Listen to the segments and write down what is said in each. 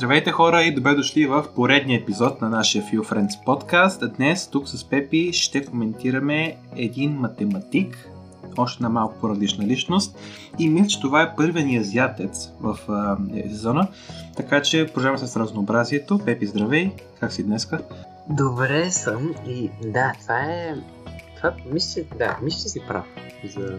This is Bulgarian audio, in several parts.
Здравейте хора и добре дошли в поредния епизод на нашия Few Friends подкаст. Днес тук с Пепи ще коментираме един математик, още на малко по-различна личност и мисля, че това е първият ни азиатец в а, сезона, така че продължаваме с разнообразието. Пепи, здравей! Как си днеска? Добре съм и да, това е... Това, мисля, да, мисля, си прав за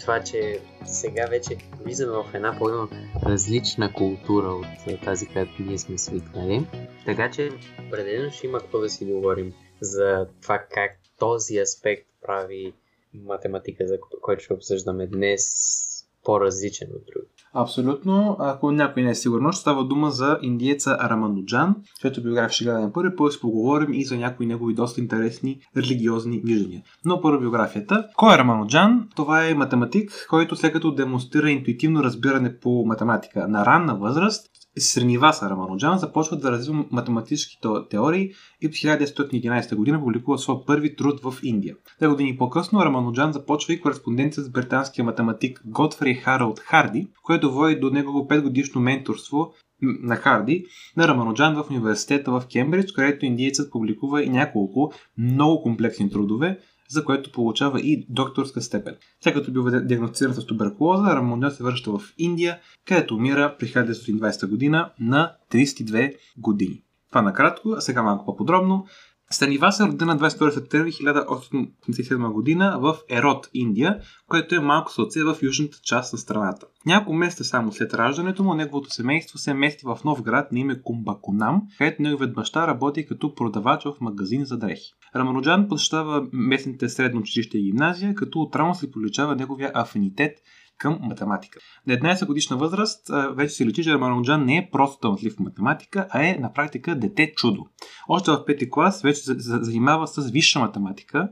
това, че сега вече влизаме в една по-различна култура от тази, която ние сме свикнали. Така че определено ще има какво да си говорим за това как този аспект прави математика, за който ще обсъждаме днес, по-различен от други. Абсолютно. Ако някой не е сигурно, ще става дума за индиеца Арамануджан, чието биография ще гледаме първи, после поговорим и за някои негови доста интересни религиозни виждания. Но първо биографията. Кой е Рамануджан? Това е математик, който след като демонстрира интуитивно разбиране по математика на ранна възраст, Срениваса Рамануджан започва да развива математическите теории и от 1911 година публикува своя първи труд в Индия. Две години по-късно Рамануджан започва и кореспонденция с британския математик Готфри Харалд Харди, което води до негово 5 годишно менторство на Харди на Рамануджан в университета в Кембридж, където индиецът публикува и няколко много комплексни трудове, за което получава и докторска степен. След като бил диагностициран с туберкулоза, Рамондел се връща в Индия, където умира при 1920 година на 32 години. Това накратко, а сега малко по-подробно. Станивас е родена на 22 септември 1887 година в Ерот, Индия, което е малко соце в южната част на страната. Няколко месеца само след раждането му, неговото семейство се мести в нов град на име Кумбакунам, където неговият баща работи като продавач в магазин за дрехи. Рамаnuджан посещава местните средно училище и гимназия, като отрано се получава неговия афинитет към математика. На 11 годишна възраст вече се личи, че Рамануджан не е просто талантлив в математика, а е на практика дете чудо. Още в пети клас вече се занимава с висша математика,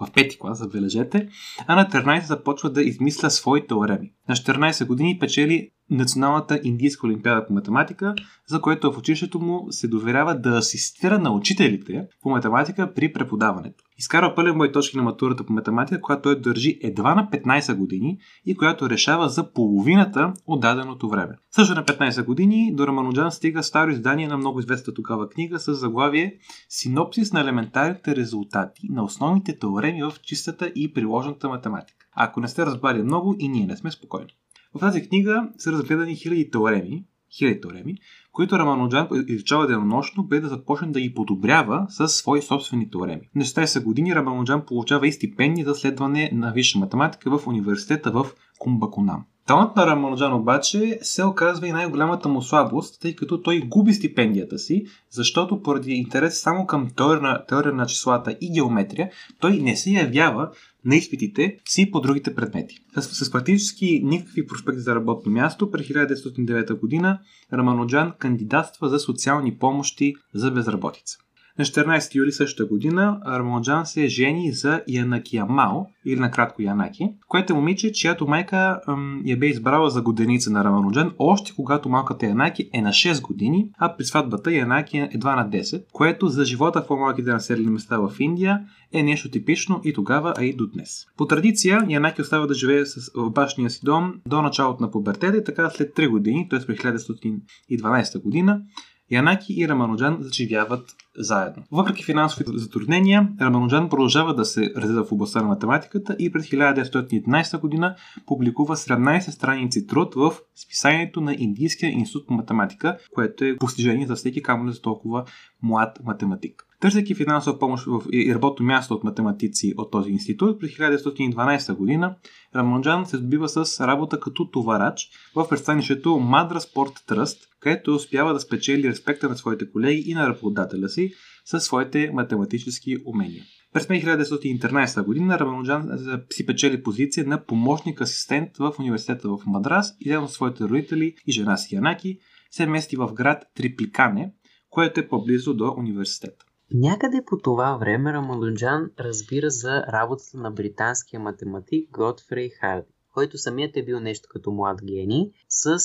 в пети клас, забележете, а на 13 започва да измисля свои теореми. На 14 години печели Националната индийска олимпиада по математика, за което в училището му се доверява да асистира на учителите по математика при преподаването. Изкарва пълен бой точки на матурата по математика, която той държи едва на 15 години и която решава за половината от даденото време. Също на 15 години до Рамануджан стига старо издание на много известна тогава книга с заглавие Синопсис на елементарните резултати на основните теореми в чистата и приложената математика. Ако не сте разбрали много, и ние не сме спокойни. В тази книга са разгледани хиляди теореми, хиляди теореми, които Рамануджан изучава денонощно, бе да започне да ги подобрява с свои собствени теореми. На 16 години Рамануджан получава и стипендия за следване на висша математика в университета в Кумбакунам. Талант на Рамаnujan обаче се оказва и най-голямата му слабост, тъй като той губи стипендията си, защото поради интерес само към теория на, теория на числата и геометрия, той не се явява на изпитите си по другите предмети. С, с практически никакви проспекти за работно място, през 1909 година Рамануджан кандидатства за социални помощи за безработица. На 14 юли същата година Рамоджан се жени за Янаки Амао, или накратко Янаки, което е момиче, чиято майка ъм, я бе избрала за годеница на Раманоджан, още когато малката Янаки е на 6 години, а при сватбата Янаки е едва на 10, което за живота в по-малките населени места в Индия е нещо типично и тогава, а и до днес. По традиция, Янаки остава да живее с, башния си дом до началото на пубертета и така след 3 години, т.е. през 1912 година, Янаки и Рамануджан заживяват заедно. Въпреки финансовите затруднения, Рамануджан продължава да се развива в областта на математиката и през 1911 година публикува 17 страници труд в списанието на Индийския институт по математика, което е постижение за всеки камо за толкова млад математик. Търсейки финансова помощ в и работно място от математици от този институт, през 1912 година Рамонджан се добива с работа като товарач в пристанището Мадра Спорт Тръст, където успява да спечели респекта на своите колеги и на работодателя си със своите математически умения. През 1913 година Рамануджан си печели позиция на помощник асистент в университета в Мадрас и заедно с своите родители и жена си Янаки се мести в град Трипликане, което е по-близо до университета. Някъде по това време Рамануджан разбира за работата на британския математик Готфрей Харди, който самият е бил нещо като млад гений, с,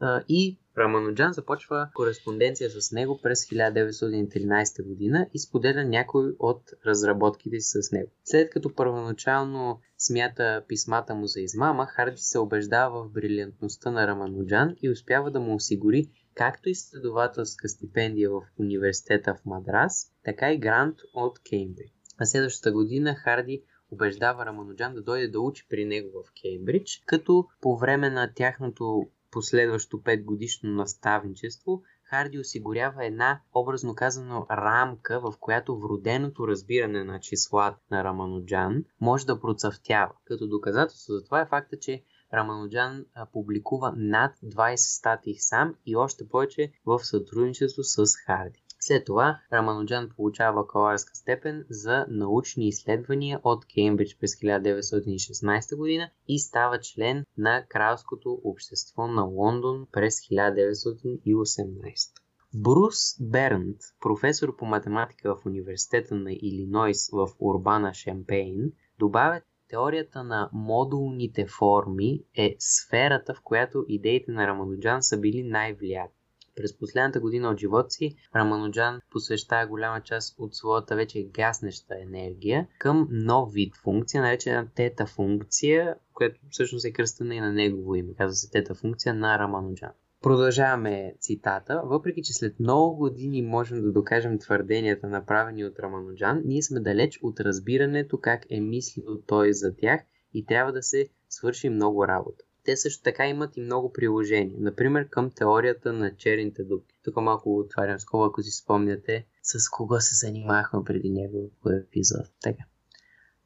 а, и Рамануджан започва кореспонденция с него през 1913 година и споделя някой от разработките си с него. След като първоначално смята писмата му за измама, Харди се убеждава в брилянтността на Рамануджан и успява да му осигури както изследователска стипендия в университета в Мадрас, така и грант от Кеймбридж. А следващата година Харди убеждава Рамануджан да дойде да учи при него в Кеймбридж, като по време на тяхното последващо 5 годишно наставничество Харди осигурява една, образно казано, рамка, в която вроденото разбиране на числа на Рамануджан може да процъфтява. Като доказателство за това е факта, че Рамануджан публикува над 20 статии сам и още повече в сътрудничество с Харди. След това Рамануджан получава бакалавърска степен за научни изследвания от Кеймбридж през 1916 година и става член на Кралското общество на Лондон през 1918. Брус Бернт, професор по математика в Университета на Илинойс в Урбана Шемпейн, добавя Теорията на модулните форми е сферата, в която идеите на Рамануджан са били най-влияти. През последната година от живота си Рамануджан посвещава голяма част от своята вече гаснеща енергия към нов вид функция, наречена тета функция, която всъщност е кръстена и на негово име. Казва се тета функция на Рамануджан. Продължаваме цитата. Въпреки, че след много години можем да докажем твърденията, направени от Рамануджан, ние сме далеч от разбирането как е мислил той за тях и трябва да се свърши много работа. Те също така имат и много приложения, например към теорията на черните дупки. Тук малко отварям скоба, ако си спомняте с кого се занимахме преди в епизод. Така.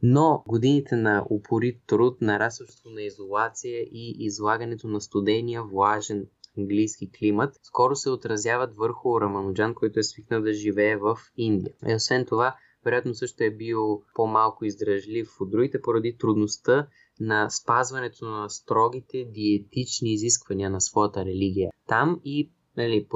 Но годините на упорит труд, нарастващото на изолация и излагането на студения, влажен английски климат, скоро се отразяват върху Рамануджан, който е свикнал да живее в Индия. И освен това, вероятно също е бил по-малко издръжлив от другите поради трудността на спазването на строгите диетични изисквания на своята религия. Там и нали,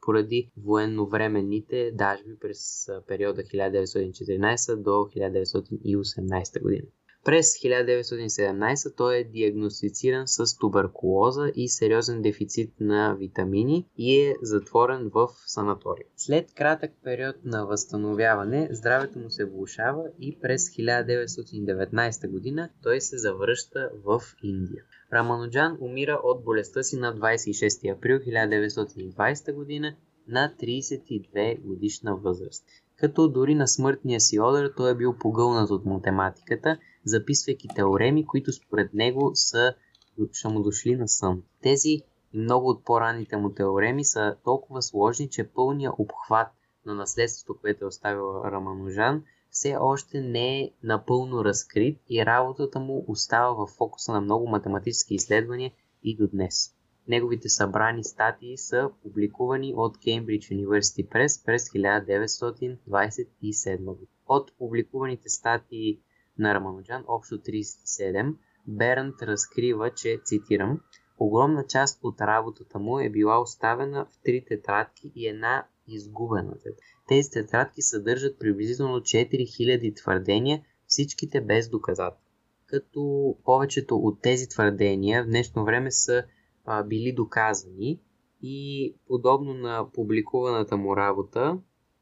поради военновременните дажби през периода 1914 до 1918 година. През 1917 той е диагностициран с туберкулоза и сериозен дефицит на витамини и е затворен в санатория. След кратък период на възстановяване, здравето му се влушава и през 1919 година той се завръща в Индия. Рамануджан умира от болестта си на 26 април 1920 година на 32 годишна възраст. Като дори на смъртния си одър той е бил погълнат от математиката – записвайки теореми, които според него са, са му дошли на сън. Тези и много от по-ранните му теореми са толкова сложни, че пълния обхват на наследството, което е оставил Раманужан, все още не е напълно разкрит и работата му остава в фокуса на много математически изследвания и до днес. Неговите събрани статии са публикувани от Cambridge University Press през 1927 година. От публикуваните статии на Рамануджан, общо 37, Бернт разкрива, че, цитирам, огромна част от работата му е била оставена в три тетрадки и една изгубена Тези тетрадки съдържат приблизително 4000 твърдения, всичките без доказателства. Като повечето от тези твърдения в днешно време са а, били доказани и подобно на публикуваната му работа,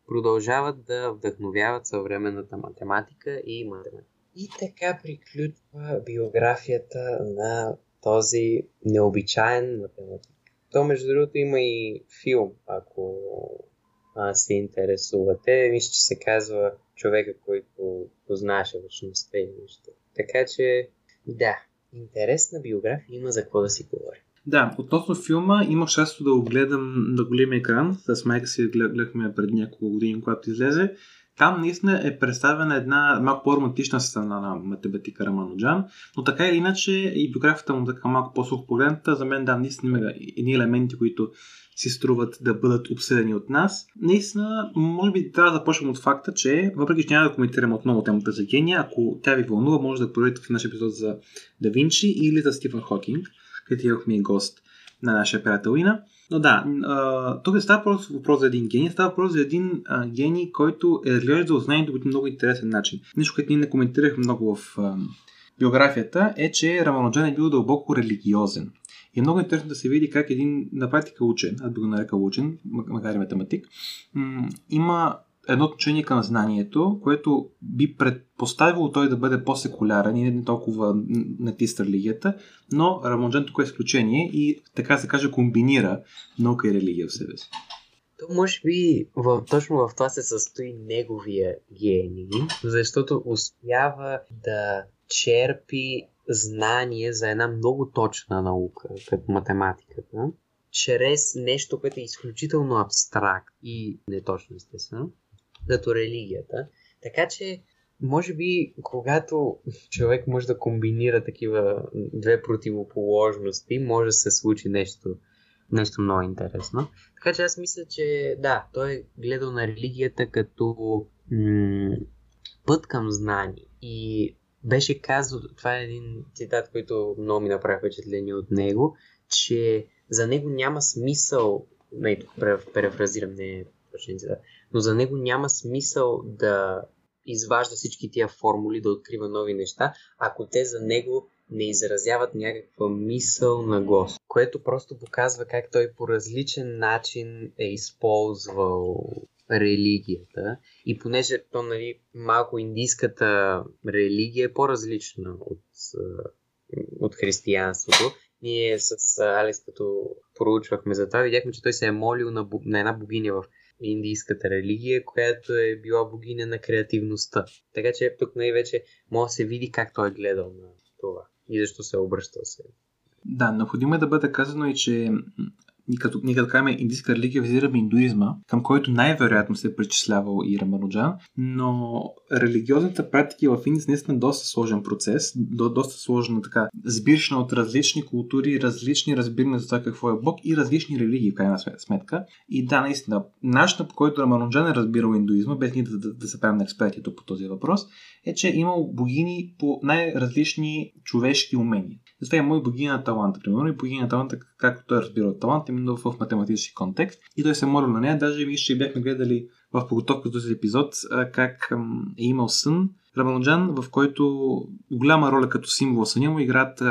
продължават да вдъхновяват съвременната математика и математика. И така приключва биографията на този необичайен математик. То, между другото, има и филм, ако а, се интересувате. Мисля, че се казва човека, който познаваше вечността и нещо. Така че, да, интересна биография има за какво да си говори. Да, относно филма имах щастие да го гледам на голям екран. С майка си гледахме преди няколко години, когато излезе. Там наистина е представена една малко по-романтична страна на математика Рамануджан, но така или иначе и биографията му така малко по-сухо погледната, за мен да, наистина има едни елементи, които си струват да бъдат обсъдени от нас. Наистина, може би трябва да започнем от факта, че въпреки че няма да коментираме отново темата за гения, ако тя ви вълнува, може да проверите в нашия епизод за Да Винчи или за Стивън Хокинг, където имахме гост на нашия приятел Ина. Но да, тук не става просто въпрос за един гений, става въпрос за един а, гений, който е разглеждал знанието по много интересен начин. Нещо, което ние не коментирахме много в а, биографията, е, че Раманоджан е бил дълбоко религиозен. И е много интересно да се види как един на практика учен, аз би го нарекал учен, макар и математик, м- има едно отношение към знанието, което би предпоставило той да бъде по-секулярен и не толкова натист религията, но Рамонджан тук е изключение и така се каже комбинира наука и религия в себе си. То може би в, точно в това се състои неговия гений, защото успява да черпи знание за една много точна наука, като математиката, чрез нещо, което е изключително абстракт и неточно, естествено, като религията. Така че, може би, когато човек може да комбинира такива две противоположности, може да се случи нещо, нещо много интересно. Така че аз мисля, че да, той е гледал на религията като м- път към знание. И беше казал, това е един цитат, който много ми направи впечатление от него, че за него няма смисъл, не, префразирам, не точно цитат, но за него няма смисъл да изважда всички тия формули, да открива нови неща, ако те за него не изразяват някаква мисъл на гост, което просто показва как той по различен начин е използвал религията. И понеже то, нали, малко индийската религия е по-различна от, от християнството, ние с Алекс, като проучвахме за това, видяхме, че той се е молил на, на една богиня в индийската религия, която е била богиня на креативността. Така че тук най-вече може да се види как той е гледал на това и защо се е обръщал се. Да, необходимо е да бъде казано и, че като, ние като кажем индийска религия, визираме индуизма, към който най-вероятно се е причислявал и Рамануджан, но религиозните практики в Индия са наистина доста сложен процес, до, доста сложна така, сбиршна от различни култури, различни разбирания за това какво е Бог и различни религии в крайна сметка. И да, наистина, начинът по който Рамануджан е разбирал индуизма, без ние да, да, да се правим на експерти по този въпрос, е, че е имал богини по най-различни човешки умения. Затова има и богиня на таланта, примерно, и богиня на таланта, както той е разбира талант, именно в математически контекст. И той се молил на нея. Даже виж, че бяхме гледали в подготовка този епизод как е имал сън Раманаджан, в който голяма роля като символ съня му играят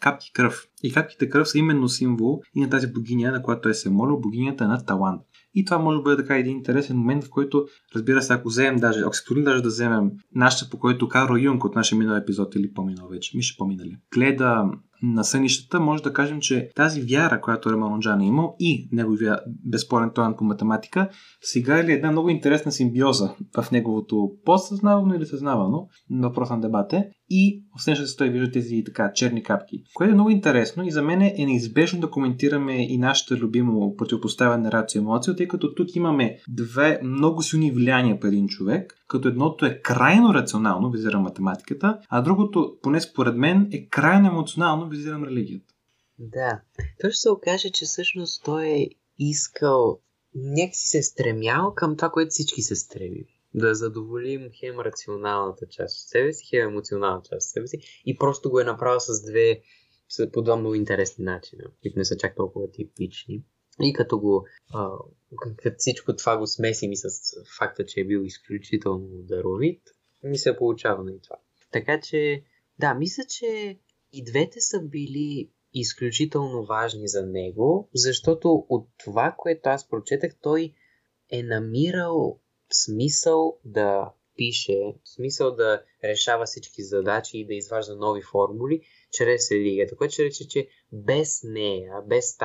капки кръв. И капките кръв са именно символ и на тази богиня, на която той се е молил, богинята на талант. И това може да бъде така един интересен момент, в който, разбира се, ако вземем даже, ако се даже да вземем нашата, по който Карл Юнг от нашия минал епизод или по-минал вече, ми ще поминали, гледа на сънищата, може да кажем, че тази вяра, която Реманонджан е имал и неговия безспорен талант по математика, сега е една много интересна симбиоза в неговото подсъзнавано или съзнавано, въпрос на дебат е, и в снежната той вижда тези така черни капки, което е много интересно и за мен е неизбежно да коментираме и нашата любимо противопоставяне на рацио емоция, тъй като тук имаме две много силни влияния по един човек, като едното е крайно рационално, визирам математиката, а другото, поне според мен, е крайно емоционално, визирам религията. Да. Той ще се окаже, че всъщност той е искал, някакси се стремял към това, което всички се стремим. Да задоволим хем рационалната част от себе си, хем емоционалната част от себе си и просто го е направил с две по два много интересни начина, които не са чак толкова типични. И като го а, като всичко това го смесим и с факта, че е бил изключително даровит, ми се получава на и това. Така че, да, мисля, че и двете са били изключително важни за него, защото от това, което аз прочетах, той е намирал смисъл да пише, смисъл да решава всички задачи и да изважда нови формули чрез религията, което ще рече, че без нея, без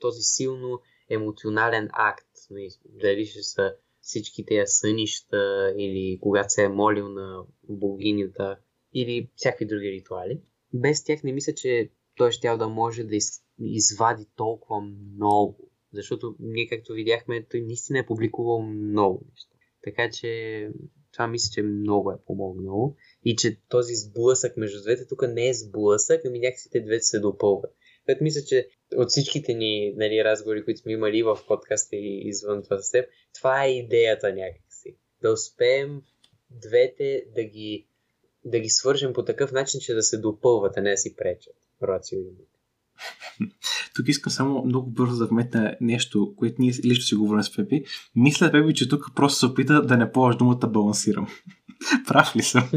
този силно емоционален акт, нали, дали ще са всички тези сънища или когато се е молил на богинята или всякакви други ритуали. Без тях не мисля, че той ще да може да из, извади толкова много. Защото ние, както видяхме, той наистина е публикувал много неща. Така че това мисля, че много е помогнало. И че този сблъсък между двете тук не е сблъсък, ами някакси те двете се допълват. Което мисля, че от всичките ни нали, разговори, които сме имали в подкаста и извън това с теб, това е идеята някакси. Да успеем двете да ги, да ги свържем по такъв начин, че да се допълват, а не да си пречат. Рацио и Тук искам само много бързо да вметна нещо, което ние лично си говорим с Пепи. Мисля, Пепи, че тук просто се опита да не ползваш думата балансирам. Прав ли съм?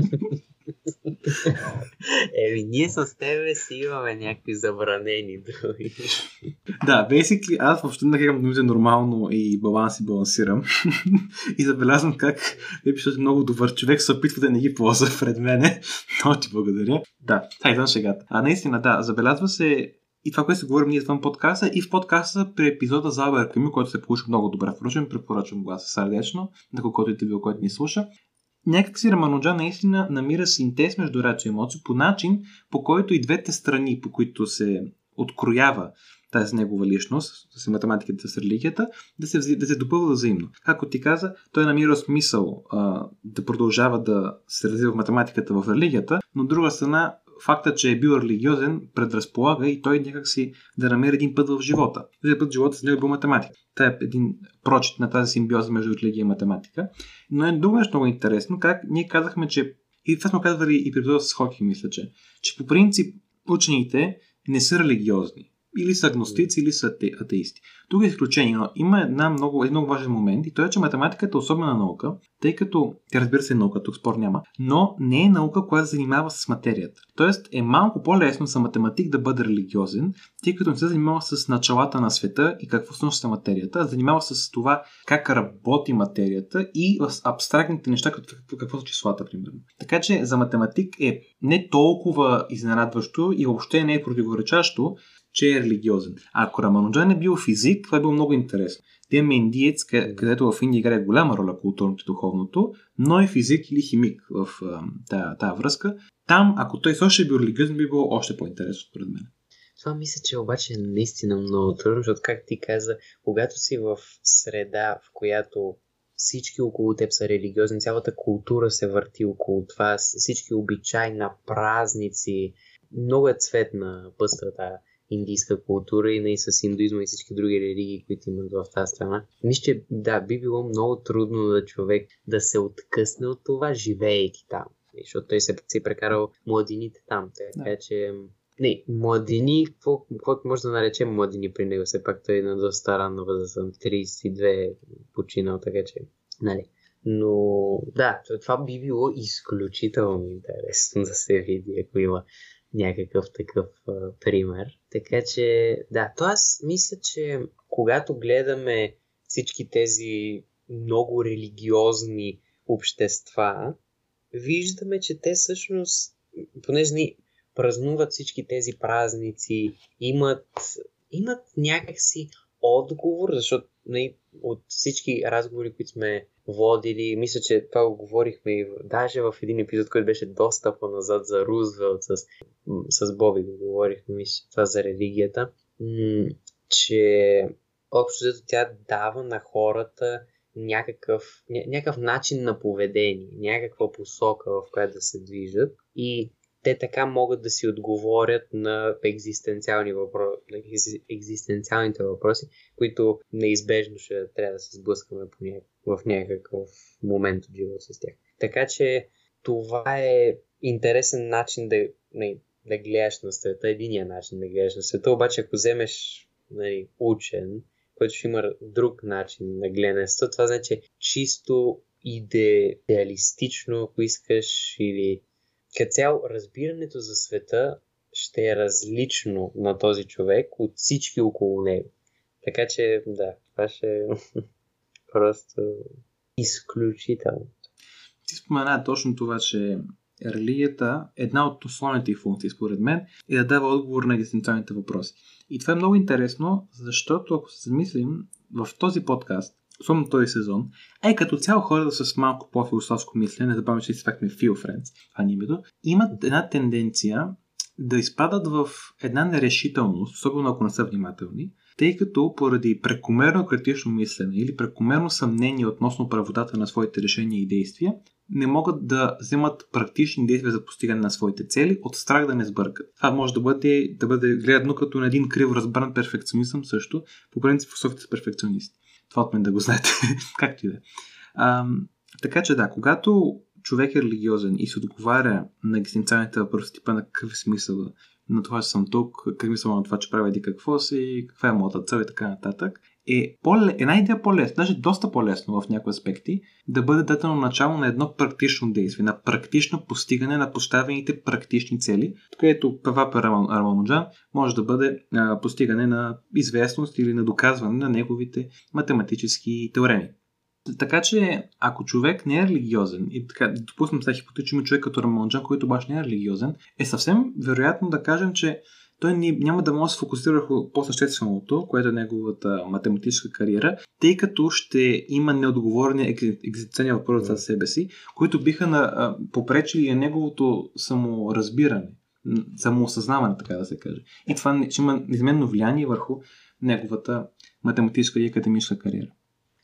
Еми, ние с тебе си имаме някакви забранени други. Да, basically, аз въобще не гледам думите нормално и баланс и балансирам. и забелязвам как епизод е много добър човек се опитва да не ги ползва пред мене. Но ти благодаря. Да, това извън шегата. А наистина, да, забелязва се и това, което се говорим ние извън подкаста и в подкаста при епизода за Камю, който се получи много добре. Впрочем, препоръчвам го аз сърдечно, на когото и бил, който ни слуша. Някак си Рамануджа наистина намира синтез между рацио и емоция по начин, по който и двете страни, по които се откроява тази негова личност, с математиката с религията, да се, да се допълва взаимно. Както ти каза, той намира смисъл а, да продължава да се развива в математиката в религията, но от друга страна факта, че е бил религиозен, предразполага и той някакси да намери един път в живота. Този път в живота с него е бил математика. Това е един прочит на тази симбиоза между религия и математика. Но е друго нещо много интересно, как ние казахме, че и това сме казвали и при с Хоки, мисля, че, че по принцип учените не са религиозни или са агностици, или са атеисти. Тук е изключение, но има една много, един много важен момент и то е, че математиката е особена наука, тъй като, тя разбира се е наука, тук спор няма, но не е наука, която се занимава с материята. Тоест е малко по-лесно за математик да бъде религиозен, тъй като не се занимава с началата на света и какво всъщност е материята, а занимава с това как работи материята и с абстрактните неща, като какво са числата, примерно. Така че за математик е не толкова изненадващо и въобще не е противоречащо, че е религиозен. Ако Рамануджан е бил физик, това е било много интересно. Те имаме индиец, където в Индия играе голяма роля културното и духовното, но е физик или химик в тази, връзка. Там, ако той също е бил религиозен, би било още по-интересно, според мен. Това мисля, че обаче е наистина много трудно, защото, как ти каза, когато си в среда, в която всички около теб са религиозни, цялата култура се върти около това, всички обичаи на празници, много е цветна, пъстра тази индийска култура и не и с индуизма и всички други религии, които имат в тази страна. Мисля, че да, би било много трудно да човек да се откъсне от това, живеейки там. Защото той се си прекарал младините там. Така да. че не, младини, какво, какво може да наречем младини при него? Все пак той е на доста ранна възраст, 32 починал, така че, нали. Но да, това би било изключително интересно да се види, ако има някакъв такъв а, пример. Така че, да, то аз мисля, че когато гледаме всички тези много религиозни общества, виждаме, че те всъщност, понеже ни празнуват всички тези празници, имат, имат някакси отговор, защото от всички разговори, които сме водили. Мисля, че това го говорихме и даже в един епизод, който беше доста по-назад за Рузвелт с, с Боби го говорихме, мисля, това за религията, че общо тя дава на хората някакъв, ня, някакъв начин на поведение, някаква посока, в която да се движат и те така могат да си отговорят на екзистенциални въпроси, на екзистенциалните въпроси, които неизбежно ще трябва да се сблъскаме по ня... в някакъв момент от живота с тях. Така че това е интересен начин да, не, да гледаш на света, единия начин да гледаш на света, обаче ако вземеш нали, учен, който ще има друг начин на гледане на света, това значи чисто идеалистично, ако искаш, или като цяло разбирането за света ще е различно на този човек от всички около него. Така че, да, това ще е просто изключително. Ти спомена точно това, че религията, една от основните функции, според мен, е да дава отговор на екзистенциалните въпроси. И това е много интересно, защото ако се замислим в този подкаст, особено този сезон, и като цяло хората с малко по-философско мислене, не забравяме, че изпакме Feel Friends, това е името, имат една тенденция да изпадат в една нерешителност, особено ако не са внимателни, тъй като поради прекомерно критично мислене или прекомерно съмнение относно правотата на своите решения и действия, не могат да вземат практични действия за постигане на своите цели от страх да не сбъркат. Това може да бъде, да бъде гледано като на един крив разбран перфекционизъм също. По принцип, философите са перфекционисти. Това от мен да го знаете, както и да е. Така че да, когато човек е религиозен и се отговаря на екзистенциалните въпроси, типа на какъв е смисъл на това, че съм тук, какъв е смисъл на това, че правя еди какво си, каква е моята цел и така нататък, е по-ле... една идея по-лесно, даже доста по-лесно в някои аспекти, да бъде дадено начало на едно практично действие, на практично постигане на поставените практични цели, където Павапа Рамануджан може да бъде а, постигане на известност или на доказване на неговите математически теореми. Така че, ако човек не е религиозен, и така, допуснем сега има човек като Рамануджан, който обаче не е религиозен, е съвсем вероятно да кажем, че той няма да може да се фокусира върху по-същественото, което е неговата математическа кариера, тъй като ще има неотговорни екзистенциални въпроси за себе си, които биха на, попречили на неговото саморазбиране, самоосъзнаване, така да се каже. И това ще има неизменно влияние върху неговата математическа и академична кариера.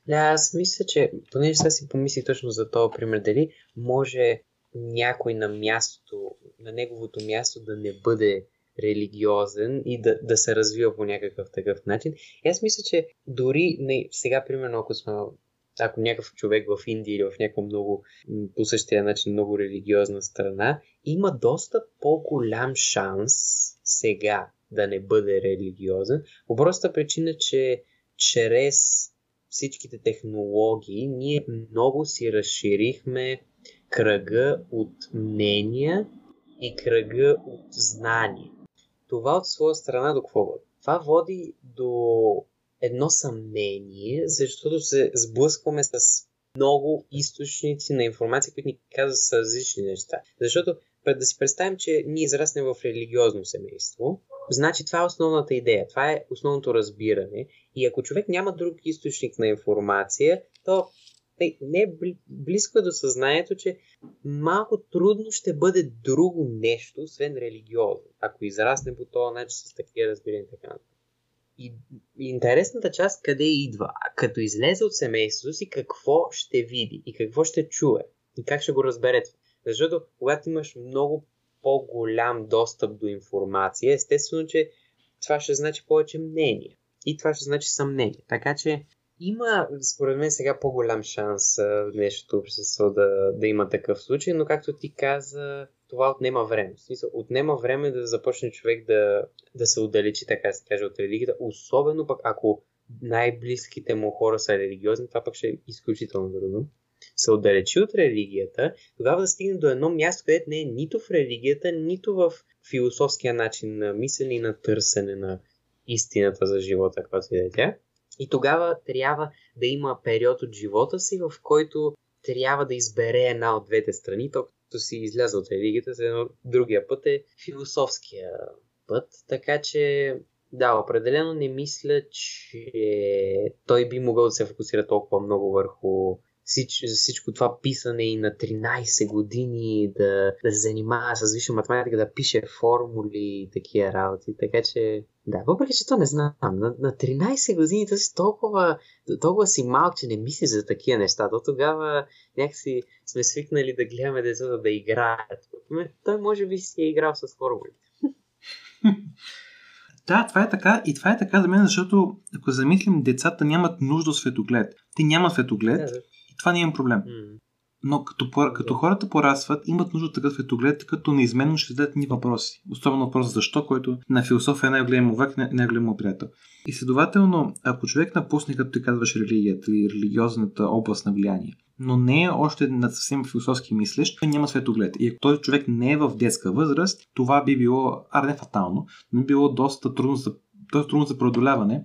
Да, аз мисля, че понеже сега си помислих точно за този пример, дали може някой на мястото, на неговото място да не бъде религиозен и да, да се развива по някакъв такъв начин. И аз мисля, че дори не, сега, примерно, ако сме ако някакъв човек в Индия или в някаква много, по същия начин, много религиозна страна, има доста по-голям шанс сега да не бъде религиозен. По проста причина, че чрез всичките технологии ние много си разширихме кръга от мнения и кръга от знания. Това от своя страна до какво води? Това води до едно съмнение, защото се сблъскваме с много източници на информация, които ни казват с различни неща. Защото да си представим, че ние израснем в религиозно семейство, значи това е основната идея, това е основното разбиране. И ако човек няма друг източник на информация, то не, не е близко до съзнанието, че малко трудно ще бъде друго нещо, освен религиозно, ако израсне по този начин с такива разбирания и така нататък. И, интересната част къде идва? А като излезе от семейството си, какво ще види и какво ще чуе и как ще го разбере Защото когато имаш много по-голям достъп до информация, естествено, че това ще значи повече мнение. И това ще значи съмнение. Така че има, според мен, сега по-голям шанс в днешното общество да, да има такъв случай, но както ти каза, това отнема време. В смисъл, отнема време да започне човек да, да се отдалечи, така се каже, от религията, особено пък ако най-близките му хора са религиозни, това пък ще е изключително трудно. Се отдалечи от религията, тогава да стигне до едно място, където не е нито в религията, нито в философския начин на мислене и на търсене на истината за живота, каквато и да е тя и тогава трябва да има период от живота си, в който трябва да избере една от двете страни, то като си изляза от религията, едно другия път е философския път. Така че, да, определено не мисля, че той би могъл да се фокусира толкова много върху всич, всичко това писане и на 13 години да, да се занимава с висша математика, да пише формули и такива работи. Така че, да, въпреки че то не знам, на, на 13 години то си толкова, толкова си малък, че не мисли за такива неща. До тогава някакси сме свикнали да гледаме децата да играят. Той може би си е играл с формулите. Да, това е така и това е така за мен, защото ако замислим, децата нямат нужда от светоглед. Те нямат светоглед да, това не е проблем. Mm. Но като, като хората порастват, имат нужда от такъв светоглед, като неизменно ще зададат ни въпроси. Особено въпрос защо, който на философия е най-голям век, най-голям приятел. И следователно, ако човек напусне, като ти казваш, религията или религиозната област на влияние, но не е още на съвсем философски мислещ, няма светоглед. И ако този човек не е в детска възраст, това би било, а не фатално, но би било доста трудно за, доста трудно за преодоляване,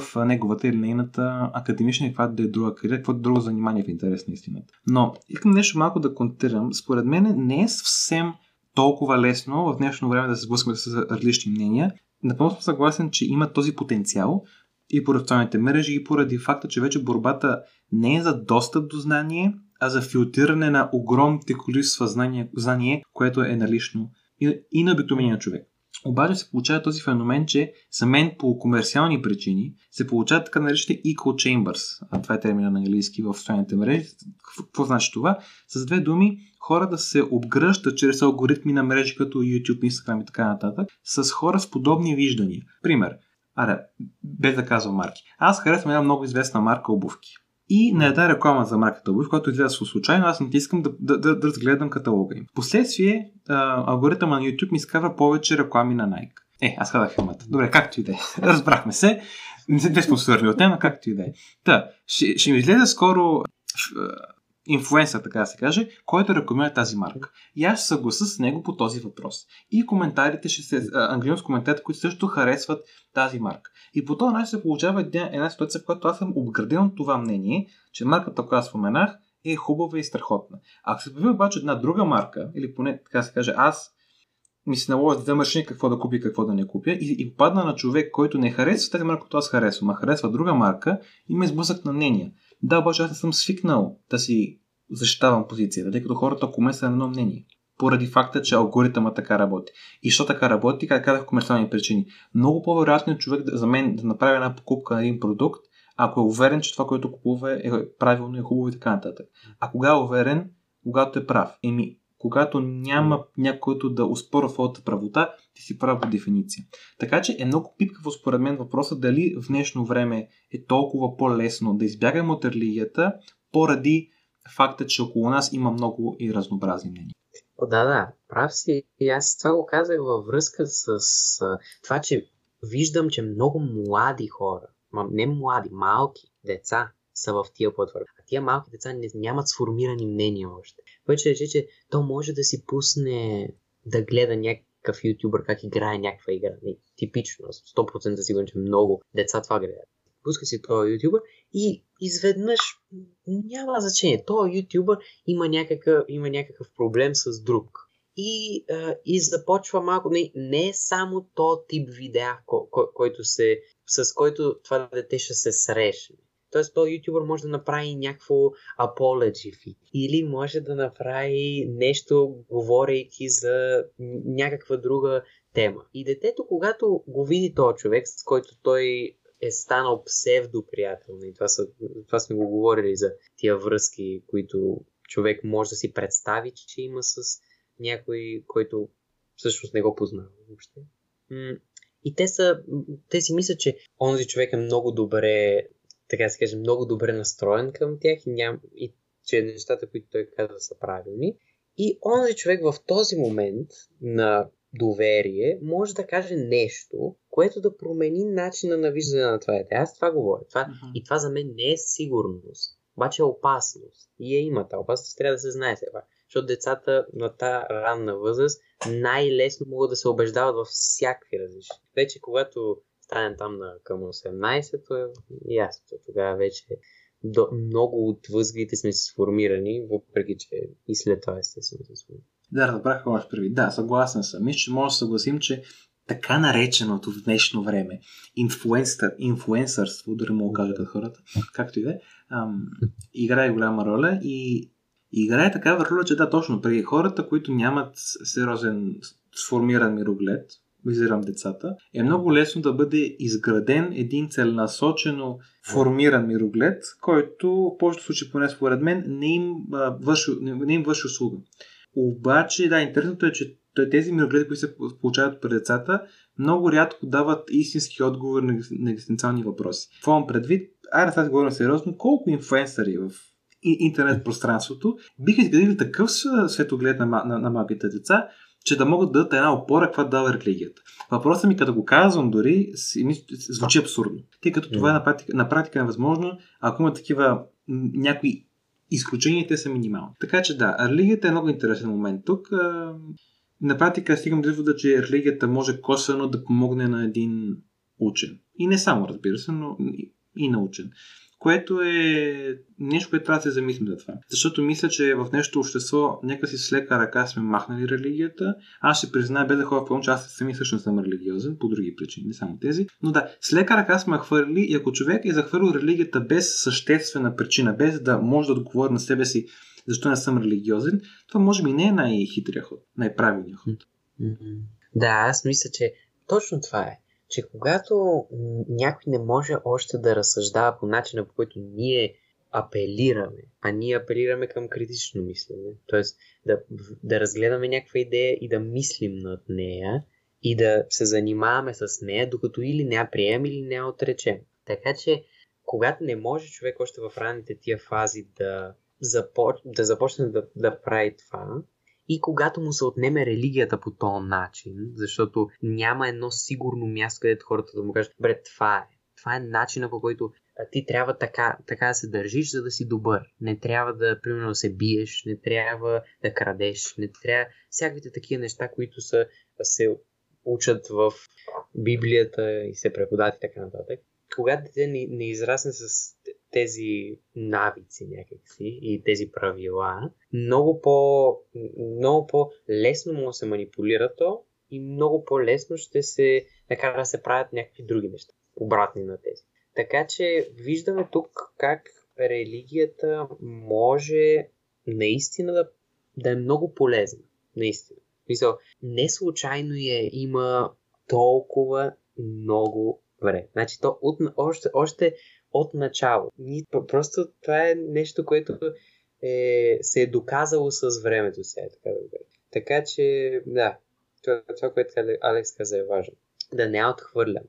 в неговата или нейната академична и каквато да е друга кариера, каквото друго занимание в интерес на истината. Но искам нещо малко да контирам. Според мен не е съвсем толкова лесно в днешно време да се сблъскаме с различни мнения. Напълно съм съгласен, че има този потенциал и поради социалните мрежи, и поради факта, че вече борбата не е за достъп до знание, а за филтриране на огромните количества знание, знание което е налично и, и на обикновения човек. Обаче се получава този феномен, че за мен по комерциални причини се получават така наречените echo chambers. А това е термина на английски в социалните мрежи. Какво значи това? С две думи, хора да се обгръщат чрез алгоритми на мрежи като YouTube, Instagram и така нататък, с хора с подобни виждания. Пример, аре, без да казвам марки. Аз харесвам една много известна марка обувки. И на една реклама за марката обувки, която излезе случайно, аз натискам да, да, да, да разгледам каталога им. Впоследствие алгоритъма на YouTube ми изкарва повече реклами на Nike. Е, аз казах имата. Добре, както и да е. Разбрахме се. Не спонсорни от тема, както и да е. Та, ще, ще ми излезе скоро инфлуенсър, така да се каже, който рекламира тази марка. И аз съгласа с него по този въпрос. И коментарите ще се, ангелински коментарите, които също харесват тази марка. И по този начин се получава една, една ситуация, в която аз съм обграден от това мнение, че марката, която споменах, е хубава и страхотна. Ако се появи обаче една друга марка, или поне така се каже, аз ми се наложи да взема решение какво да купи и какво да не купя и, и падна на човек, който не харесва тази марка, която аз харесвам, а харесва друга марка, има сблъсък на мнения. Да, обаче аз не съм свикнал да си защитавам позицията, тъй като хората около са на едно мнение. Поради факта, че алгоритъма така работи. И що така работи, как казах комерциални причини. Много по-вероятно е човек за мен да направи една покупка на един продукт, ако е уверен, че това, което купува е правилно, е хубаво и така нататък. А кога е уверен? Когато е прав. Еми, когато няма някой, който да успорва твоята правота, ти си прав по дефиниция. Така че е много пипкаво според мен въпроса дали в днешно време е толкова по-лесно да избягаме от религията поради факта, че около нас има много и разнообразни мнения. О, да, да, прав си. И аз това го казах във връзка с а, това, че виждам, че много млади хора, не млади, малки деца са в тия платформи. А тия малки деца не, нямат сформирани мнения още. Вече рече, че то може да си пусне да гледа някакъв ютубър как играе някаква игра. Не, типично, 100% сигурен, че много деца това гледат. Пуска си този ютубър и изведнъж няма значение. Този ютубър има някакъв, има някакъв проблем с друг. И, а, и започва малко. Не, не е само то тип видеа, ко, ко, който се, с който това дете ще се срещне. Тоест, този ютубър може да направи някакво apology или може да направи нещо, говорейки за някаква друга тема. И детето, когато го види този човек, с който той е станал псевдоприятел. И това, са, това сме го говорили за тия връзки, които човек може да си представи, че има с някой, който всъщност не го познава въобще. И те, са, те си мислят, че онзи човек е много добре, така се каже, много добре настроен към тях и, ням, и че нещата, които той казва, са правилни. И онзи човек в този момент на доверие може да каже нещо, което да промени начина на виждане на това дете. Аз това говоря. Това, uh-huh. И това за мен не е сигурност, обаче е опасност. И я има тази опасност, трябва да се знае сега. Защото децата на тази ранна възраст най-лесно могат да се убеждават във всякакви различни. Вече когато станем там на към 18, то е ясно. Тогава вече до, много от възгледите сме сформирани, въпреки че и след това естествено се сформирани. Да, разбрах какво прави. Да, съгласен съм. Мисля, че може да съгласим, че така нареченото в днешно време инфлуенсър, инфлуенсърство, дори мога да кажа като хората, както и да е, играе голяма роля и играе такава роля, че да, точно при хората, които нямат сериозен сформиран мироглед, визирам децата, е много лесно да бъде изграден един целенасочено формиран мироглед, който в повечето случаи, поне според мен, не им, върши, не им върши услуга. Обаче, да, интересното е, че тези мирогледи, които се получават при децата, много рядко дават истински отговор на екзистенциални въпроси. Това имам предвид? Айде сега говорим сериозно, колко инфлуенсъри в интернет пространството биха изградили такъв светоглед на, на, на малките деца, че да могат да дадат една опора, каква дава религията. Въпросът ми, като го казвам дори, звучи абсурдно. Тъй като това е на практика, на практика е възможно, ако има такива някои изключенията са минимални. Така че да, религията е много интересен момент тук. На практика стигам до извода, че религията може косвено да помогне на един учен. И не само, разбира се, но и научен което е нещо, което трябва да се замислим за това. Защото мисля, че в нещо общество нека си с лека ръка сме махнали религията. Аз ще призная, без да ходя в пълно, че аз сами също съм религиозен, по други причини, не само тези. Но да, с лека ръка сме хвърли и ако човек е захвърлил религията без съществена причина, без да може да отговори на себе си защо не съм религиозен, това може би не е най-хитрия ход, най-правилният ход. Да, аз мисля, че точно това е че когато някой не може още да разсъждава по начина, по който ние апелираме, а ние апелираме към критично мислене, т.е. Да, да разгледаме някаква идея и да мислим над нея и да се занимаваме с нея, докато или не я приемем, или не я отречем. Така че, когато не може човек още в ранните тия фази да, започ... да започне да, да прави това, и когато му се отнеме религията по този начин, защото няма едно сигурно място, където хората да му кажат, бре, това е. това е начина по който ти трябва така, така да се държиш, за да си добър. Не трябва да, примерно, да се биеш, не трябва да крадеш, не трябва всякаквите такива неща, които са, се учат в Библията и се преподават и така нататък. Когато дете не, не израсне с тези навици някакси и тези правила, много, по, много по-лесно да се манипулира то и много по-лесно ще се накара да се правят някакви други неща, обратни на тези. Така че виждаме тук как религията може наистина да, да е много полезна. Наистина. Мисъл, не случайно е, има толкова много време. Значи то от, още, още от начало. Просто това е нещо, което е, се е доказало с времето сега, така да Така че, да, това, това, което Алекс каза е важно. Да не отхвърляме.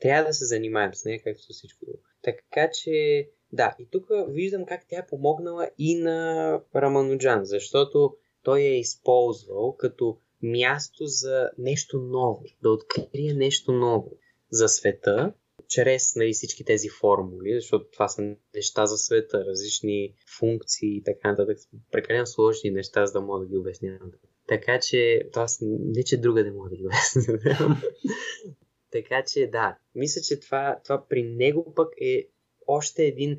Трябва да се занимаем с нея, както всичко друго. Така че, да, и тук виждам как тя е помогнала и на Рамануджан, защото той е използвал като място за нещо ново, да открие нещо ново за света, чрез нали, всички тези формули, защото това са неща за света, различни функции и така нататък. Прекалено сложни неща, за да мога да ги обясня. Така че, аз не че друга не мога да ги обясня. така че, да, мисля, че това, това при него пък е още един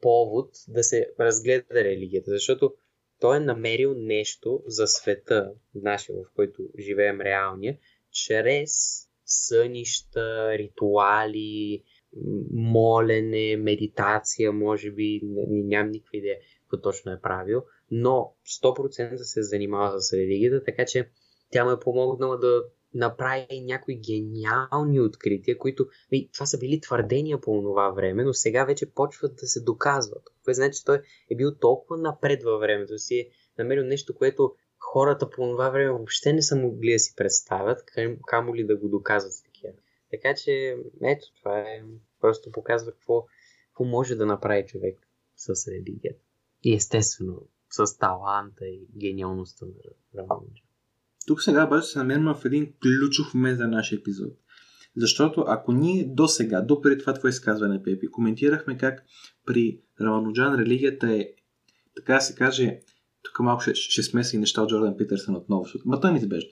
повод да се разгледа религията, защото той е намерил нещо за света, нашия, в който живеем реалния, чрез сънища, ритуали, молене, медитация, може би, нямам никаква идея какво точно е правил, но 100% се занимава с религията, така че тя му е помогнала да направи някои гениални открития, които и, това са били твърдения по това време, но сега вече почват да се доказват. Което значи, че той е бил толкова напред във времето си, е намерил нещо, което хората по това време въобще не са могли да си представят, камо ли да го доказват такива. Така че, ето, това е просто показва какво, какво може да направи човек с религията. И естествено, с таланта и гениалността на Рамануджа. Тук сега обаче се намираме в един ключов момент за нашия епизод. Защото ако ние до сега, до преди това твое изказване, Пепи, коментирахме как при Рамануджан религията е, така се каже, тук малко ще, ще смеса и неща от Джордан Питърсън отново, защото ма той неизбежно.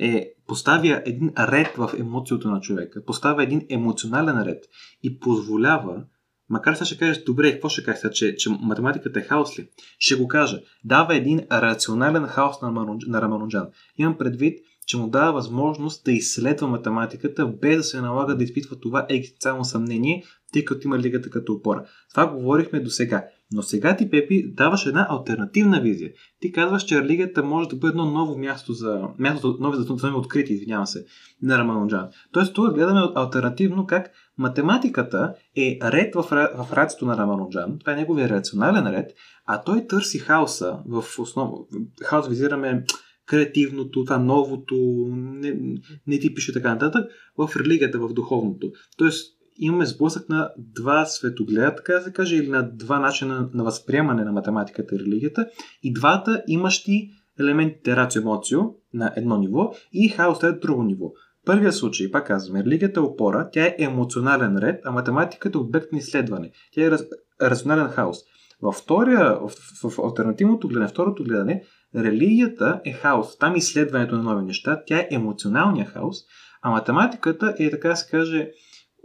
Е, поставя един ред в емоцията на човека, поставя един емоционален ред и позволява, макар сега ще кажеш, добре, какво ще кажеш, че, че математиката е хаос ли? Ще го кажа. Дава един рационален хаос на, Рамануджан. Имам предвид, че му дава възможност да изследва математиката, без да се налага да изпитва това екзистенциално съмнение, тъй като има лигата като опора. Това говорихме до сега. Но сега ти, Пепи, даваш една альтернативна визия. Ти казваш, че религията може да бъде едно ново място за... Място за нови открити, извинявам се, на Рамануджан. Тоест, тук гледаме альтернативно как математиката е ред в, в рацето на Рамануджан. Това е неговия рационален ред, а той търси хаоса в основа. Хаос визираме креативното, това новото, не, не ти пише така нататък, в религията, в духовното. Тоест, имаме сблъсък на два светогледа, така да се каже, или на два начина на възприемане на математиката и религията, и двата имащи елементите рацио емоцио на едно ниво и хаос на друго ниво. Първия случай, пак казваме, религията е опора, тя е емоционален ред, а математиката е обект на изследване. Тя е раз, рационален хаос. Във втория, в, в, в альтернативното гледане, второто гледане, религията е хаос. Там изследването на нови неща, тя е емоционалния хаос, а математиката е, така да се каже,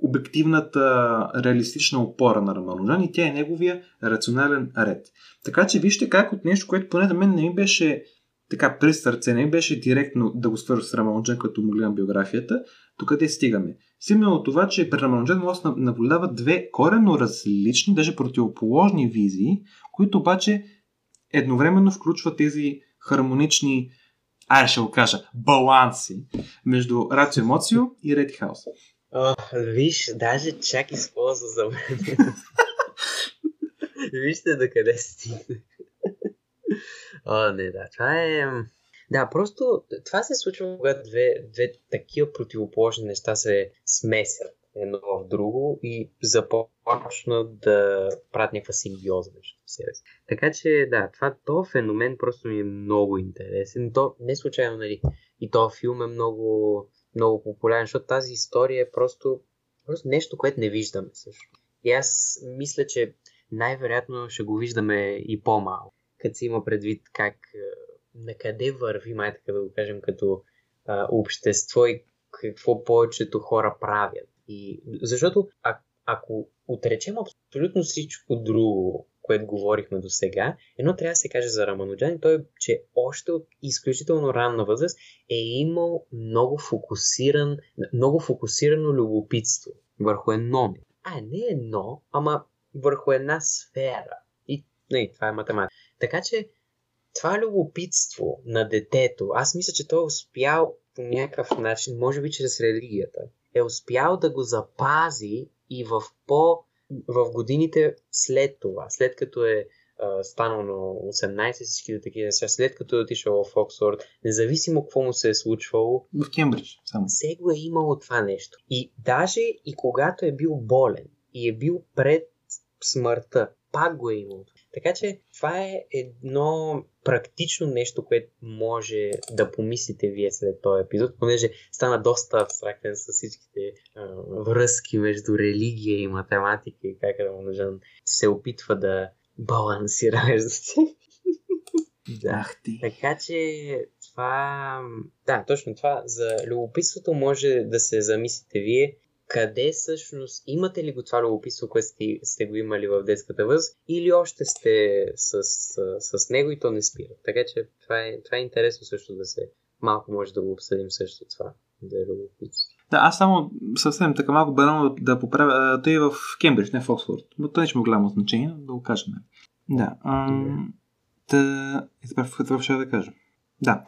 обективната реалистична опора на Рамануджан и тя е неговия рационален ред. Така че вижте как от нещо, което поне на мен не ми беше така при сърце, не ми беше директно да го свържа с Рамануджан, като му гледам биографията, до къде стигаме. Символ от това, че при Рамануджан може да наблюдава две коренно различни, даже противоположни визии, които обаче едновременно включват тези хармонични ай ще го кажа, баланси между рацио емоцио и ред хаос. О, виж, даже чак използва за мен. Вижте до къде стигне. О, не, да. Това е... Да, просто това се случва, когато две, две такива противоположни неща се смесят едно в друго и започнат да правят някаква симбиоза между себе си. Така че, да, това, то феномен просто ми е много интересен. То не случайно, нали, и то филм е много много популярен, защото тази история е просто Просто нещо, което не виждаме също. И аз мисля, че най-вероятно ще го виждаме и по-малко, като си има предвид как на къде върви, май така да го кажем, като а, общество и какво повечето хора правят. И, защото а, ако отречем абсолютно всичко друго, което говорихме до сега, едно трябва да се каже за Рамануджан, той, че още от изключително ранна възраст е имал много фокусиран, много фокусирано любопитство върху едно. А, не едно, ама върху една сфера. И не, това е математика. Така че това любопитство на детето, аз мисля, че той е успял по някакъв начин, може би чрез религията, е успял да го запази и в по в годините след това, след като е а, станал на 18 всички такива неща, след като е отишъл в Оксфорд, независимо какво му се е случвало. В Кембридж, само. Все го е имало това нещо. И даже и когато е бил болен и е бил пред смъртта, пак го е имало. Така че това е едно практично нещо, което може да помислите вие след този епизод, понеже стана доста абстрактен с всичките а, връзки между религия и математика и как Рамануджан се опитва да балансира между тях. да. ти. Така че това... Да, точно това. За любопитството може да се замислите вие къде всъщност, имате ли го това любопитство, което сте, сте го имали в детската възраст, или още сте с, с, с него и то не спира. Така че това е, това е интересно също да се, малко може да го обсъдим също това, да е любопитство. Да, аз само съвсем така малко банално да, поправя. Той е в Кембридж, не в Оксфорд. Но той не голямо значение, да го кажем. Да. Ам... Та... Това ще да кажа. Да.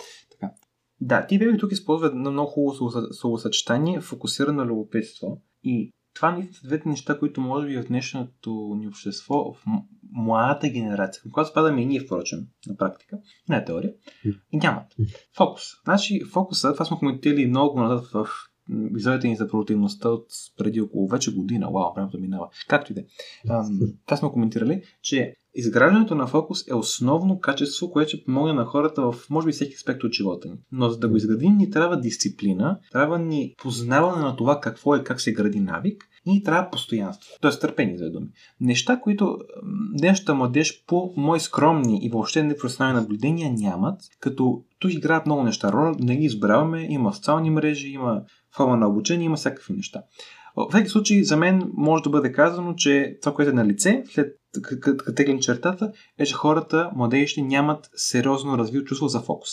Да, ти беби тук използва едно много хубаво словосъчетание, фокусирано любопитство. И това наистина са двете неща, които може би в днешното ни общество, в младата генерация, към която спадаме и ние, впрочем, на практика, не е теория, и нямат. Фокус. Значи, фокуса, това сме коментирали много назад в епизодите ни за продуктивността от преди около вече година. Вау, времето минава. Както и да е. Това сме коментирали, че Изграждането на фокус е основно качество, което ще помогне на хората в, може би, всеки аспект от живота ни. Но за да го изградим, ни трябва дисциплина, трябва ни познаване на това какво е, как се гради навик и ни трябва постоянство. Тоест търпение, за думи. Неща, които днешната младеж по мои скромни и въобще непрофесионални наблюдения нямат, като тук играят много неща. Роля не ги избравяме, има социални мрежи, има форма на обучение, има всякакви неща. В всеки случай, за мен може да бъде казано, че това, което е на лице, след като чертата, е, че хората, младежите, нямат сериозно развил чувство за фокус.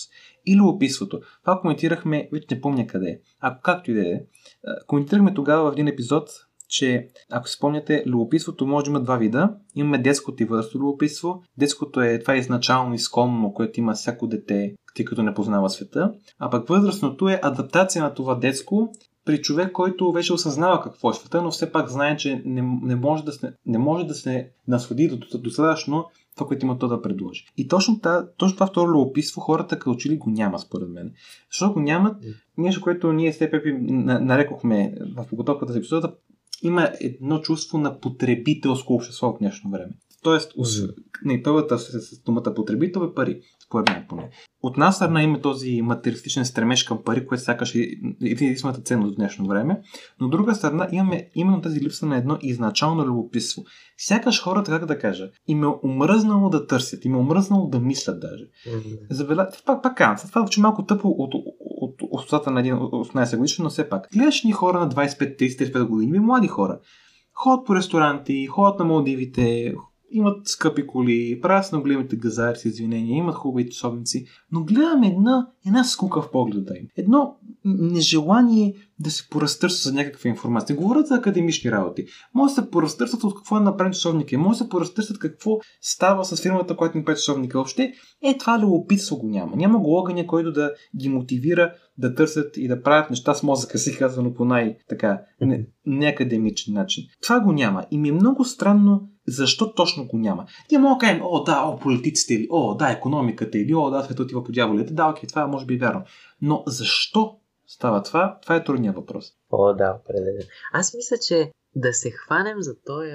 И любопитството. Това коментирахме, вече не помня къде е. Ако както и да е. Коментирахме тогава в един епизод, че ако си спомняте, любопитството може да има два вида. Имаме детското и възрастно любопитство. Детското е това е изначално изконно, което има всяко дете, тъй като не познава света. А пък възрастното е адаптация на това детско при човек, който вече осъзнава какво е света, но все пак знае, че не, не може да се, не може да се наслади до, достатъчно това, което има то да предложи. И точно, та, точно това второ любопитство хората като че ли го няма, според мен. Защото го нямат нещо, което ние с Пепи нарекохме в подготовката за епизода, има едно чувство на потребителско общество в днешно време. Тоест, не, първата с думата потребител е пари, според мен поне. От нас страна има този материалистичен стремеж към пари, което сякаш е единствената ценност в днешно време, но от друга страна имаме именно тази липса на едно изначално любопитство. Сякаш хората, как да кажа, им е омръзнало да търсят, им е омръзнало да мислят даже. Mm-hmm. Завела... Пак, пак казвам, това звучи малко тъпо от, от, устата на един 18 годишен, но все пак. Гледаш ни хора на 25-35 години, млади хора, ходят по ресторанти, ходят на Малдивите, имат скъпи коли, правят на големите газари с извинения, имат хубавите собници, но гледаме една, една скука в погледа им. Едно нежелание да се поразтърсва за някаква информация. Не говорят за академични работи. Може да се поразтърсват от какво е направен часовника. Може да се поразтърсват какво става с фирмата, която им прави часовника. Въобще, е това любопитство го няма. Няма го огъня, който да ги мотивира да търсят и да правят неща с мозъка си, казано по най-така неакадемичен начин. Това го няма. И ми е много странно защо точно го няма. Ние мога да кажем, о, да, о, политиците или, о, да, економиката или, о, да, светът отива по дяволите. Да, окей, това може би е вярно. Но защо става това? Това е трудният въпрос. О, да, определено. Аз мисля, че да се хванем за този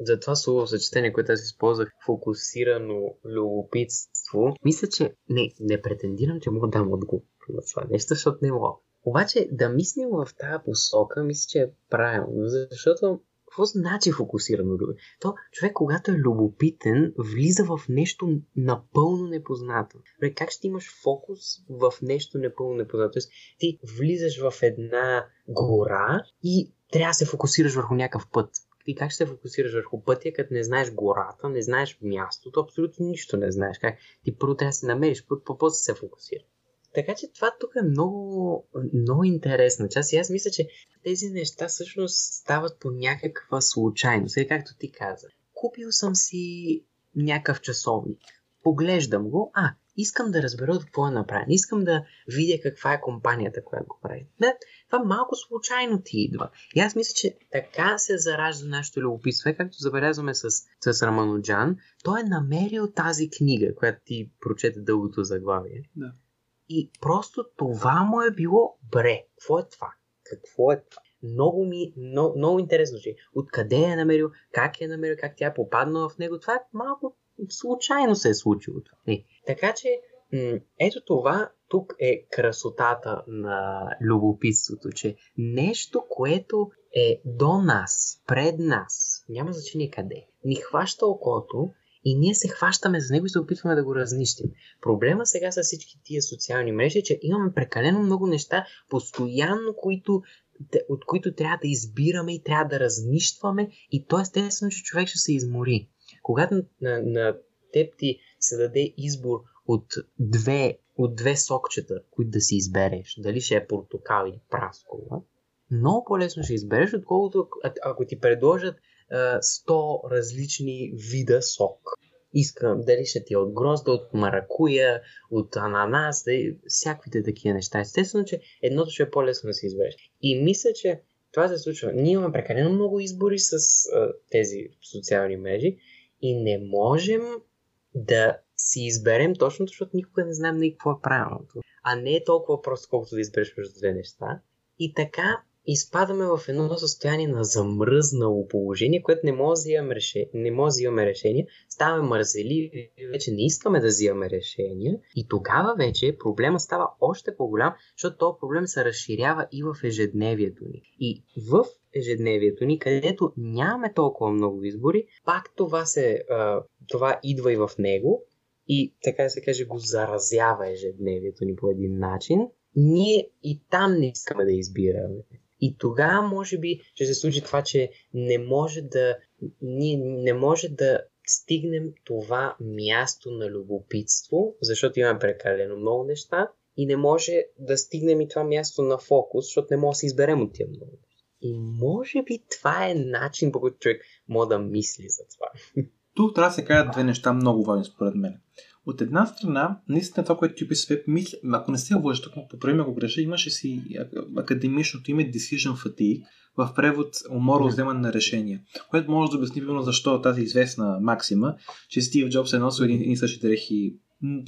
за това слово съчетание, което аз използвах, фокусирано любопитство, мисля, че не, не претендирам, че мога да дам отговор на това нещо, защото не мога. Обаче да мислим в тази посока, мисля, че е правилно, защото какво значи фокусирано любове? То човек, когато е любопитен, влиза в нещо напълно непознато. Как ще имаш фокус в нещо непълно непознато? Тоест, ти влизаш в една гора и трябва да се фокусираш върху някакъв път. Ти как ще се фокусираш върху пътя, като не знаеш гората, не знаеш мястото, абсолютно нищо не знаеш. Как? Ти първо трябва да се намериш път, по после се фокусира. Така че това тук е много, много интересна част и аз мисля, че тези неща всъщност стават по някаква случайност. Или както ти каза. Купил съм си някакъв часовник. Поглеждам го. А, искам да разбера от какво е направен. Искам да видя каква е компанията, която го прави. Не, това малко случайно ти идва. И аз мисля, че така се заражда нашето любопитство. Е, както забелязваме с, с Рамануджан, той е намерил тази книга, която ти прочете дългото заглавие. Да. И просто това му е било бре. Какво е това? Какво е това? Много ми, много, много интересно, че откъде е намерил, как е намерил, как тя е попаднала в него. Това е малко случайно се е случило това. Не. Така че, м- ето това тук е красотата на любопитството, че нещо, което е до нас, пред нас, няма значение къде, ни хваща окото и ние се хващаме за него и се опитваме да го разнищим. Проблема сега с всички тия социални мрежи е, че имаме прекалено много неща, постоянно, които, от които трябва да избираме и трябва да разнищваме и то естествено, че човек ще се измори. Когато на, на теб ти се даде избор от две, от две сокчета, които да си избереш, дали ще е портокал или праскова, много по-лесно ще избереш, отколкото ако ти предложат 100 различни вида сок. Искам дали ще ти е от грозда, от маракуя, от ананас, да, всякаквите такива неща. Естествено, че едното ще е по-лесно да се избереш. И мисля, че това се случва. Ние имаме прекалено много избори с а, тези социални мрежи и не можем да си изберем точно, защото никога не знаем на какво е правилното. А не е толкова просто, колкото да избереш между две неща. И така изпадаме в едно състояние на замръзнало положение, което не може да взимаме решение, решение, ставаме мързели, вече не искаме да взимаме решения и тогава вече проблема става още по-голям, защото този проблем се разширява и в ежедневието ни. И в ежедневието ни, където нямаме толкова много избори, пак това, се, това идва и в него и така се каже го заразява ежедневието ни по един начин. Ние и там не искаме да избираме. И тогава може би ще се случи това, че не може да, ние не може да стигнем това място на любопитство, защото имаме прекалено много неща и не може да стигнем и това място на фокус, защото не може да се изберем от тия много неща. И може би това е начин, по който човек може да мисли за това. Тук трябва да се кажат две неща много важни според мен. От една страна, наистина това, което ти писа, мисля, ако не се лъжа, ако поправим ако греша, имаше си академичното име Decision Fatigue, в превод умора от вземане на решения, което може да обясни примерно защо тази известна максима, че Стив Джобс е носил един и същи дрехи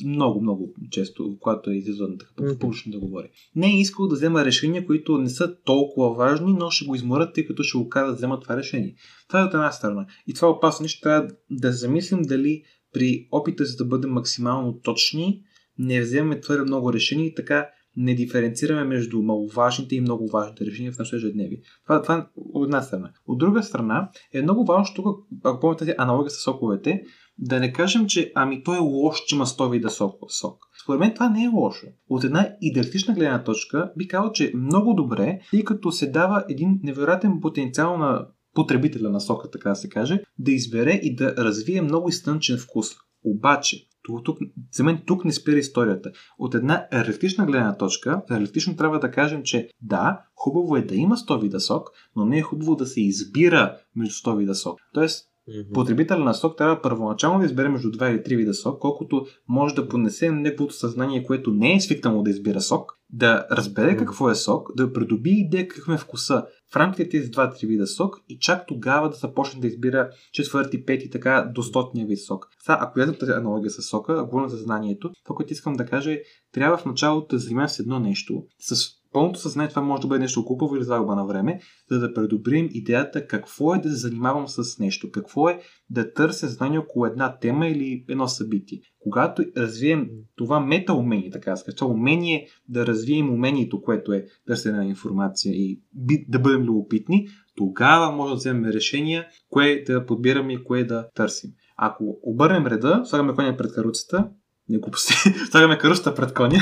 много, много често, когато е излизал така mm-hmm. публично да говори. Не е искал да взема решения, които не са толкова важни, но ще го изморят, тъй като ще го карат да взема това решение. Това е от една страна. И това е опасно нещо. Трябва да замислим дали при опита си да бъдем максимално точни, не вземаме твърде много решения и така не диференцираме между маловажните и много важните решения в нашето ежедневие. Това, това е от една страна. От друга страна е много важно тук, ако помните аналогия с соковете, да не кажем, че ами той е лош, че има 100 вида сок. сок. Според мен това не е лошо. От една идеалистична гледна точка би казал, че много добре, тъй като се дава един невероятен потенциал на потребителя на сока, така да се каже, да избере и да развие много изтънчен вкус. Обаче, тук, тук, за мен тук не спира историята. От една реалистична гледна точка, реалистично трябва да кажем, че да, хубаво е да има 100 вида сок, но не е хубаво да се избира между 100 вида сок. Тоест, Mm-hmm. Потребителя на сок трябва първоначално да избере между два или три вида сок, колкото може да понесе неговото съзнание, което не е свикнало да избира сок, да разбере какво е сок, да придоби идея какъв е вкуса в рамките тези два-три вида сок и чак тогава да започне да избира четвърти, пети, така до стотния вид сок. Сега, ако влезем тази аналогия с сока, ако говорим за знанието, това, което искам да кажа е, трябва в началото да занимавам с едно нещо, с пълното съзнание това може да бъде нещо глупаво или загуба на време, за да предобрим идеята какво е да се занимавам с нещо, какво е да търся знание около една тема или едно събитие. Когато развием това мета умение, така да това умение да развием умението, което е търсене на информация и да бъдем любопитни, тогава може да вземем решения, кое да подбираме и кое да търсим. Ако обърнем реда, слагаме коня пред каруцата, не глупости, слагаме каруцата пред коня,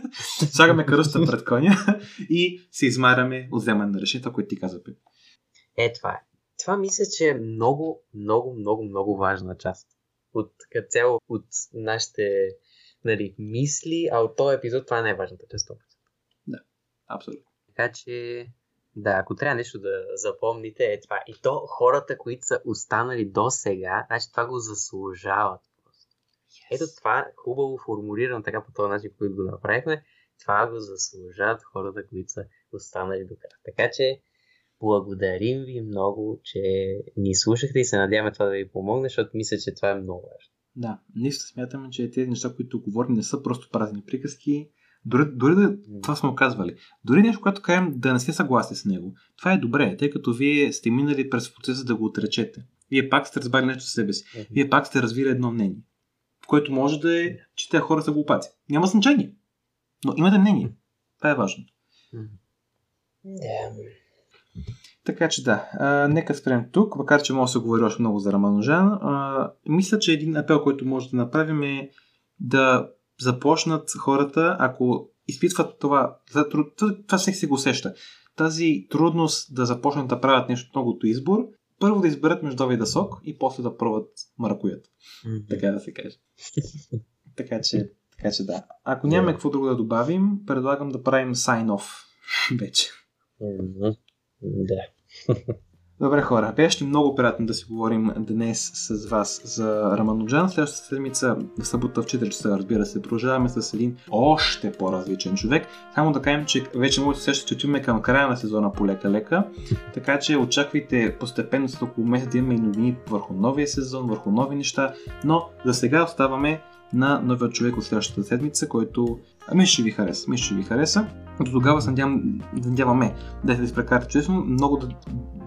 слагаме каруцата пред коня и се измаряме от вземане на решението, което ти каза. Е, това е. Това мисля, че е много, много, много, много важна част от цяло от нашите нали, мисли, а от този епизод това е важната част. Да, абсолютно. Така че, да, ако трябва нещо да запомните, е това. И то хората, които са останали до сега, значи това го заслужават. Yes. Ето това хубаво формулирано така по този начин, който го направихме. Това го заслужават хората, които са останали до края. Така че, благодарим ви много, че ни слушахте и се надяваме това да ви помогне, защото мисля, че това е много важно. Да, ние смятаме, че тези неща, които говорим, не са просто празни приказки. Дори, дори да това сме казвали. Дори нещо, което кажем да не сте съгласни с него. Това е добре, тъй като вие сте минали през процеса да го отречете. Вие пак сте разбрали нещо за себе си. Вие пак сте развили едно мнение. Което може да е, че тези хора са глупаци. Няма значение. Но имате мнение. Това е важно. Yeah. Така че да, а, нека спрем тук, макар че може да се говори още много за Раманожан. А, мисля, че един апел, който може да направим е да започнат хората, ако изпитват това, това всеки се го усеща, тази трудност да започнат да правят нещо многото избор, първо да изберат междовия да сок и после да пробват маракуят. Mm-hmm. Така да се каже. така, че, така че да. Ако нямаме yeah. какво друго да добавим, предлагам да правим sign-off вече. Mm-hmm. Да. Добре хора, беше много приятно да си говорим днес с вас за Рамануджан. Следващата седмица в събота в 4 часа, разбира се, продължаваме с един още по-различен човек. Само да кажем, че вече може да се че отиваме към края на сезона по лека-лека, така че очаквайте постепенно след около месец да имаме и новини върху новия сезон, върху нови неща, но за сега оставаме на новия човек от следващата седмица, който ами ще ви хареса. Мисля, ще ви хареса. До тогава се надявам, надяваме да се изпрекарате чудесно, много да,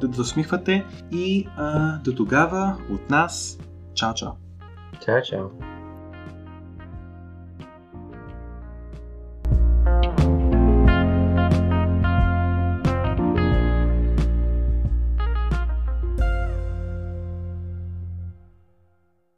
да, да усмихвате и а, до тогава от нас чао чао. Чао чао.